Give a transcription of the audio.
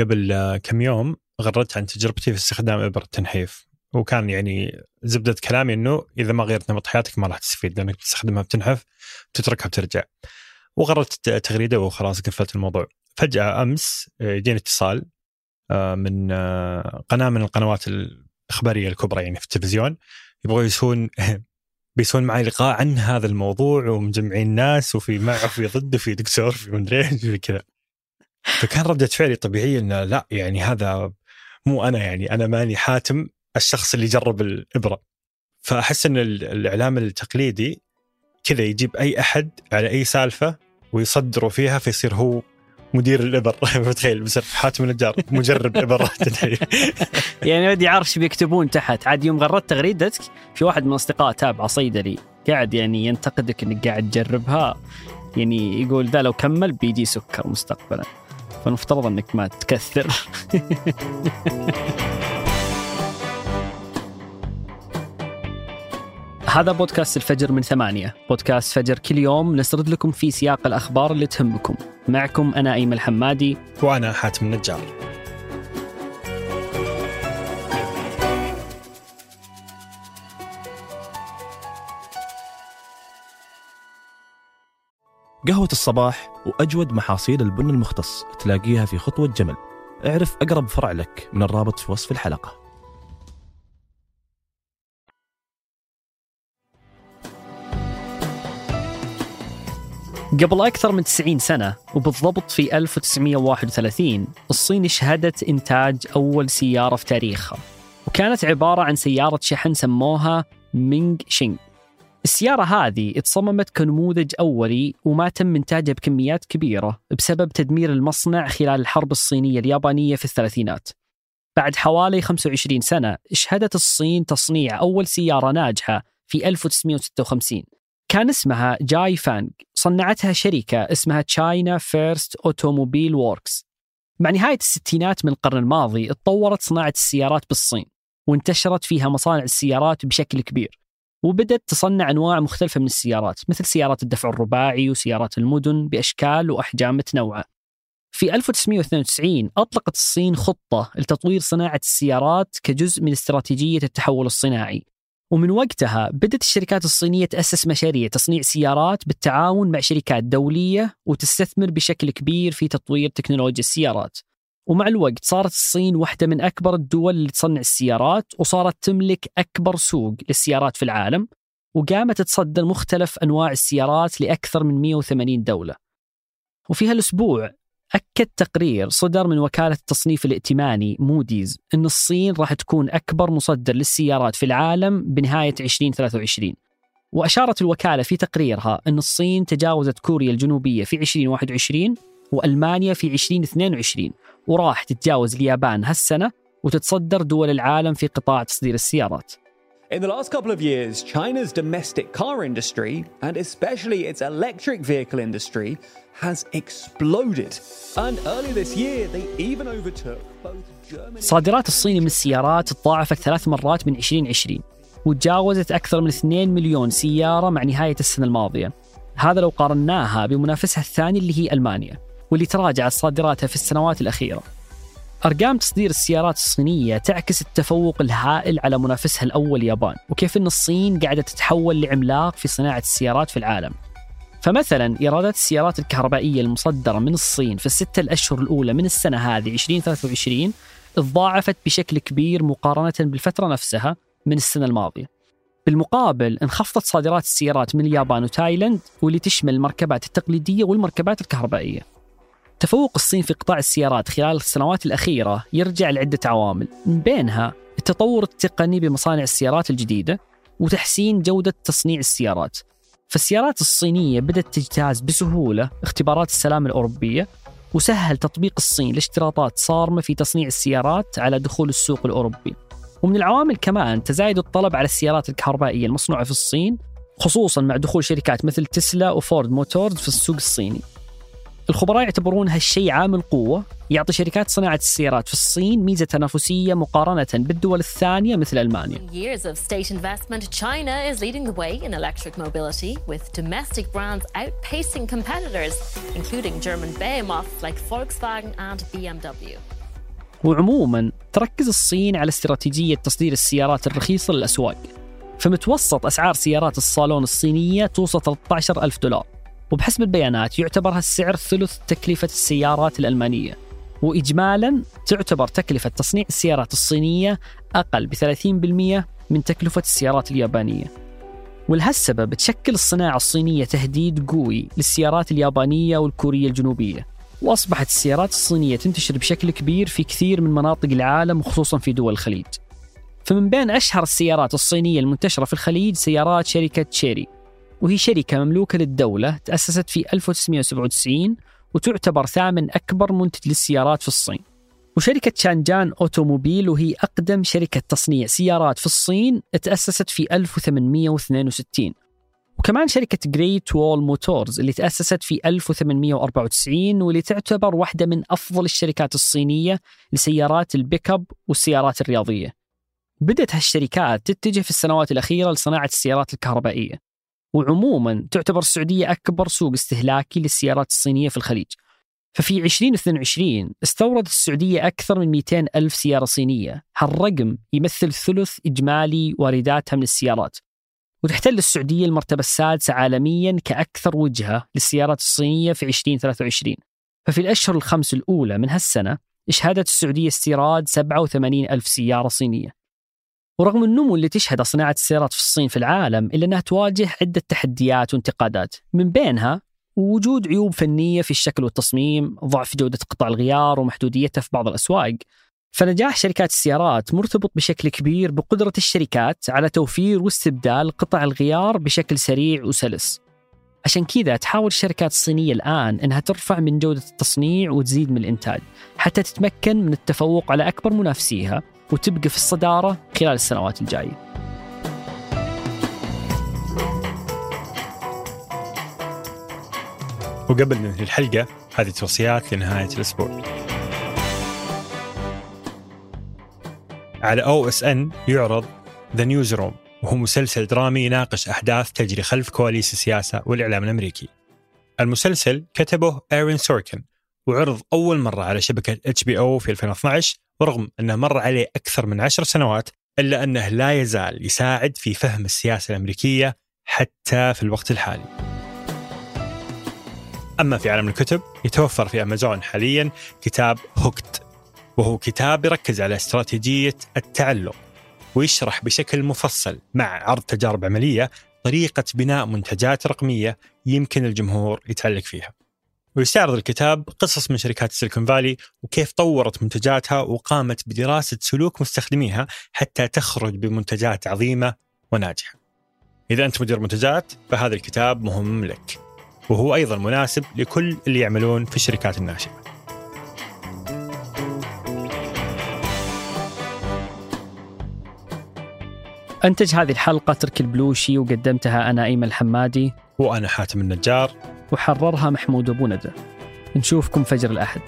قبل آه، كم يوم غردت عن تجربتي في استخدام ابره تنحيف وكان يعني زبدة كلامي إنه إذا ما غيرت نمط حياتك ما راح تستفيد لأنك تستخدمها بتنحف تتركها بترجع. وغردت تغريدة وخلاص قفلت الموضوع. فجأة أمس آه، يجيني اتصال آه، من قناة من القنوات الإخبارية الكبرى يعني في التلفزيون يبغوا يسوون بيسوون معي لقاء عن هذا الموضوع ومجمعين ناس وفي معه وفي ضد وفي دكتور في مدري إيش في كذا. فكان ردة فعلي طبيعية انه لا يعني هذا مو أنا يعني أنا ماني حاتم الشخص اللي جرب الإبرة. فأحس إن الإعلام التقليدي كذا يجيب أي أحد على أي سالفة ويصدروا فيها فيصير هو مدير الإبر. تخيل بس حاتم النجار مجرب ابر يعني ودي إيش بيكتبون تحت. عاد يوم غردت تغريدتك في واحد من أصدقاء تابعه صيدلي قاعد يعني ينتقدك إنك قاعد تجربها. يعني يقول ذا لو كمل بيجي سكر مستقبلا. فالمفترض انك ما تكثر. هذا بودكاست الفجر من ثمانية. بودكاست فجر كل يوم نسرد لكم في سياق الأخبار اللي تهمكم. معكم أنا أيمن الحمادي. وأنا حاتم النجار. قهوة الصباح وأجود محاصيل البن المختص تلاقيها في خطوة جمل. اعرف أقرب فرع لك من الرابط في وصف الحلقة. قبل أكثر من 90 سنة وبالضبط في 1931 الصين شهدت إنتاج أول سيارة في تاريخها وكانت عبارة عن سيارة شحن سموها مينغ شينغ. السيارة هذه اتصممت كنموذج أولي وما تم إنتاجها بكميات كبيرة بسبب تدمير المصنع خلال الحرب الصينية اليابانية في الثلاثينات. بعد حوالي 25 سنة شهدت الصين تصنيع أول سيارة ناجحة في 1956 كان اسمها جاي فانغ صنعتها شركة اسمها China First Automobile Works مع نهاية الستينات من القرن الماضي اتطورت صناعة السيارات بالصين وانتشرت فيها مصانع السيارات بشكل كبير. وبدأت تصنع أنواع مختلفة من السيارات مثل سيارات الدفع الرباعي وسيارات المدن بأشكال وأحجام متنوعة. في 1992 أطلقت الصين خطة لتطوير صناعة السيارات كجزء من استراتيجية التحول الصناعي. ومن وقتها بدأت الشركات الصينية تأسس مشاريع تصنيع سيارات بالتعاون مع شركات دولية وتستثمر بشكل كبير في تطوير تكنولوجيا السيارات. ومع الوقت صارت الصين واحدة من أكبر الدول اللي تصنع السيارات وصارت تملك أكبر سوق للسيارات في العالم وقامت تصدر مختلف أنواع السيارات لأكثر من 180 دولة. وفي هالأسبوع أكد تقرير صدر من وكالة التصنيف الائتماني موديز أن الصين راح تكون أكبر مصدر للسيارات في العالم بنهاية 2023 وأشارت الوكالة في تقريرها أن الصين تجاوزت كوريا الجنوبية في 2021 وألمانيا في 2022 وراح تتجاوز اليابان هالسنة وتتصدر دول العالم في قطاع تصدير السيارات. In the last couple of years, China's domestic car industry, and especially its electric vehicle industry, has exploded. And early this year, they even overtook both Germany صادرات الصين من السيارات تضاعفت ثلاث مرات من 2020 وتجاوزت أكثر من 2 مليون سيارة مع نهاية السنة الماضية. هذا لو قارناها بمنافسها الثاني اللي هي ألمانيا. واللي تراجعت صادراتها في السنوات الأخيرة. أرقام تصدير السيارات الصينية تعكس التفوق الهائل على منافسها الأول اليابان وكيف أن الصين قاعدة تتحول لعملاق في صناعة السيارات في العالم. فمثلا إيرادات السيارات الكهربائية المصدرة من الصين في الستة الأشهر الأولى من السنة هذه 2023 تضاعفت بشكل كبير مقارنة بالفترة نفسها من السنة الماضية. بالمقابل انخفضت صادرات السيارات من اليابان وتايلاند واللي تشمل المركبات التقليدية والمركبات الكهربائية. تفوق الصين في قطاع السيارات خلال السنوات الأخيرة يرجع لعدة عوامل من بينها التطور التقني بمصانع السيارات الجديدة وتحسين جودة تصنيع السيارات. فالسيارات الصينية بدأت تجتاز بسهولة اختبارات السلامة الأوروبية وسهل تطبيق الصين لاشتراطات صارمة في تصنيع السيارات على دخول السوق الأوروبي. ومن العوامل كمان تزايد الطلب على السيارات الكهربائية المصنوعة في الصين خصوصا مع دخول شركات مثل تسلا وفورد موتورز في السوق الصيني. الخبراء يعتبرون هالشيء عامل قوة يعطي شركات صناعة السيارات في الصين ميزة تنافسية مقارنة بالدول الثانية مثل ألمانيا. Years of state investment, China is leading the way in electric mobility, with domestic brands outpacing competitors, including German behemoths like Volkswagen and BMW. وعموما تركز الصين على استراتيجية تصدير السيارات الرخيصة للأسواق فمتوسط أسعار سيارات الصالون الصينية توصل 13 ألف دولار وبحسب البيانات يعتبر هالسعر ثلث تكلفة السيارات الألمانية وإجمالا تعتبر تكلفة تصنيع السيارات الصينية أقل ب 30% من تكلفة السيارات اليابانية. ولهالسبب تشكل الصناعة الصينية تهديد قوي للسيارات اليابانية والكورية الجنوبية وأصبحت السيارات الصينية تنتشر بشكل كبير في كثير من مناطق العالم وخصوصا في دول الخليج. فمن بين أشهر السيارات الصينية المنتشرة في الخليج سيارات شركة تشيري وهي شركة مملوكة للدولة تأسست في 1997 وتعتبر ثامن أكبر منتج للسيارات في الصين وشركة شانجان أوتوموبيل وهي أقدم شركة تصنيع سيارات في الصين تأسست في 1862 وكمان شركة Great Wall Motors اللي تأسست في 1894 واللي تعتبر واحدة من أفضل الشركات الصينية لسيارات البيك أب والسيارات الرياضية. بدأت هالشركات تتجه في السنوات الأخيرة لصناعة السيارات الكهربائية. وعموما تعتبر السعودية أكبر سوق استهلاكي للسيارات الصينية في الخليج. ففي 2022 استوردت السعودية أكثر من 200 ألف سيارة صينية. هالرقم يمثل ثلث إجمالي وارداتها من السيارات. وتحتل السعودية المرتبة السادسة عالميا كأكثر وجهة للسيارات الصينية في 2023 ففي الأشهر الخمس الأولى من هالسنة إشهدت السعودية استيراد 87 ألف سيارة صينية. ورغم النمو اللي تشهد صناعة السيارات في الصين في العالم إلا أنها تواجه عدة تحديات وانتقادات. من بينها وجود عيوب فنية في الشكل والتصميم ضعف جودة قطع الغيار ومحدوديتها في بعض الأسواق. فنجاح شركات السيارات مرتبط بشكل كبير بقدرة الشركات على توفير واستبدال قطع الغيار بشكل سريع وسلس. عشان كذا تحاول الشركات الصينية الآن أنها ترفع من جودة التصنيع وتزيد من الإنتاج حتى تتمكن من التفوق على أكبر منافسيها. وتبقى في الصدارة خلال السنوات الجاية وقبل ننهي الحلقة هذه توصيات لنهاية الأسبوع على أو إس إن يعرض The Newsroom وهو مسلسل درامي يناقش أحداث تجري خلف كواليس السياسة والإعلام الأمريكي. المسلسل كتبه إيرين سوركن وعرض أول مرة على شبكة HBO في 2012 ورغم أنه مر عليه أكثر من عشر سنوات إلا أنه لا يزال يساعد في فهم السياسة الأمريكية حتى في الوقت الحالي. أما في عالم الكتب يتوفر في أمازون حاليا كتاب هوكت وهو كتاب يركز على استراتيجية التعلق ويشرح بشكل مفصل مع عرض تجارب عملية طريقة بناء منتجات رقمية يمكن الجمهور يتعلق فيها ويستعرض الكتاب قصص من شركات السيليكون فالي وكيف طورت منتجاتها وقامت بدراسة سلوك مستخدميها حتى تخرج بمنتجات عظيمة وناجحة. إذا أنت مدير منتجات فهذا الكتاب مهم لك وهو أيضا مناسب لكل اللي يعملون في الشركات الناشئة أنتج هذه الحلقة ترك البلوشي وقدمتها أنا أيمن الحمادي وأنا حاتم النجار. وحررها محمود أبو ندى. نشوفكم فجر الأحد.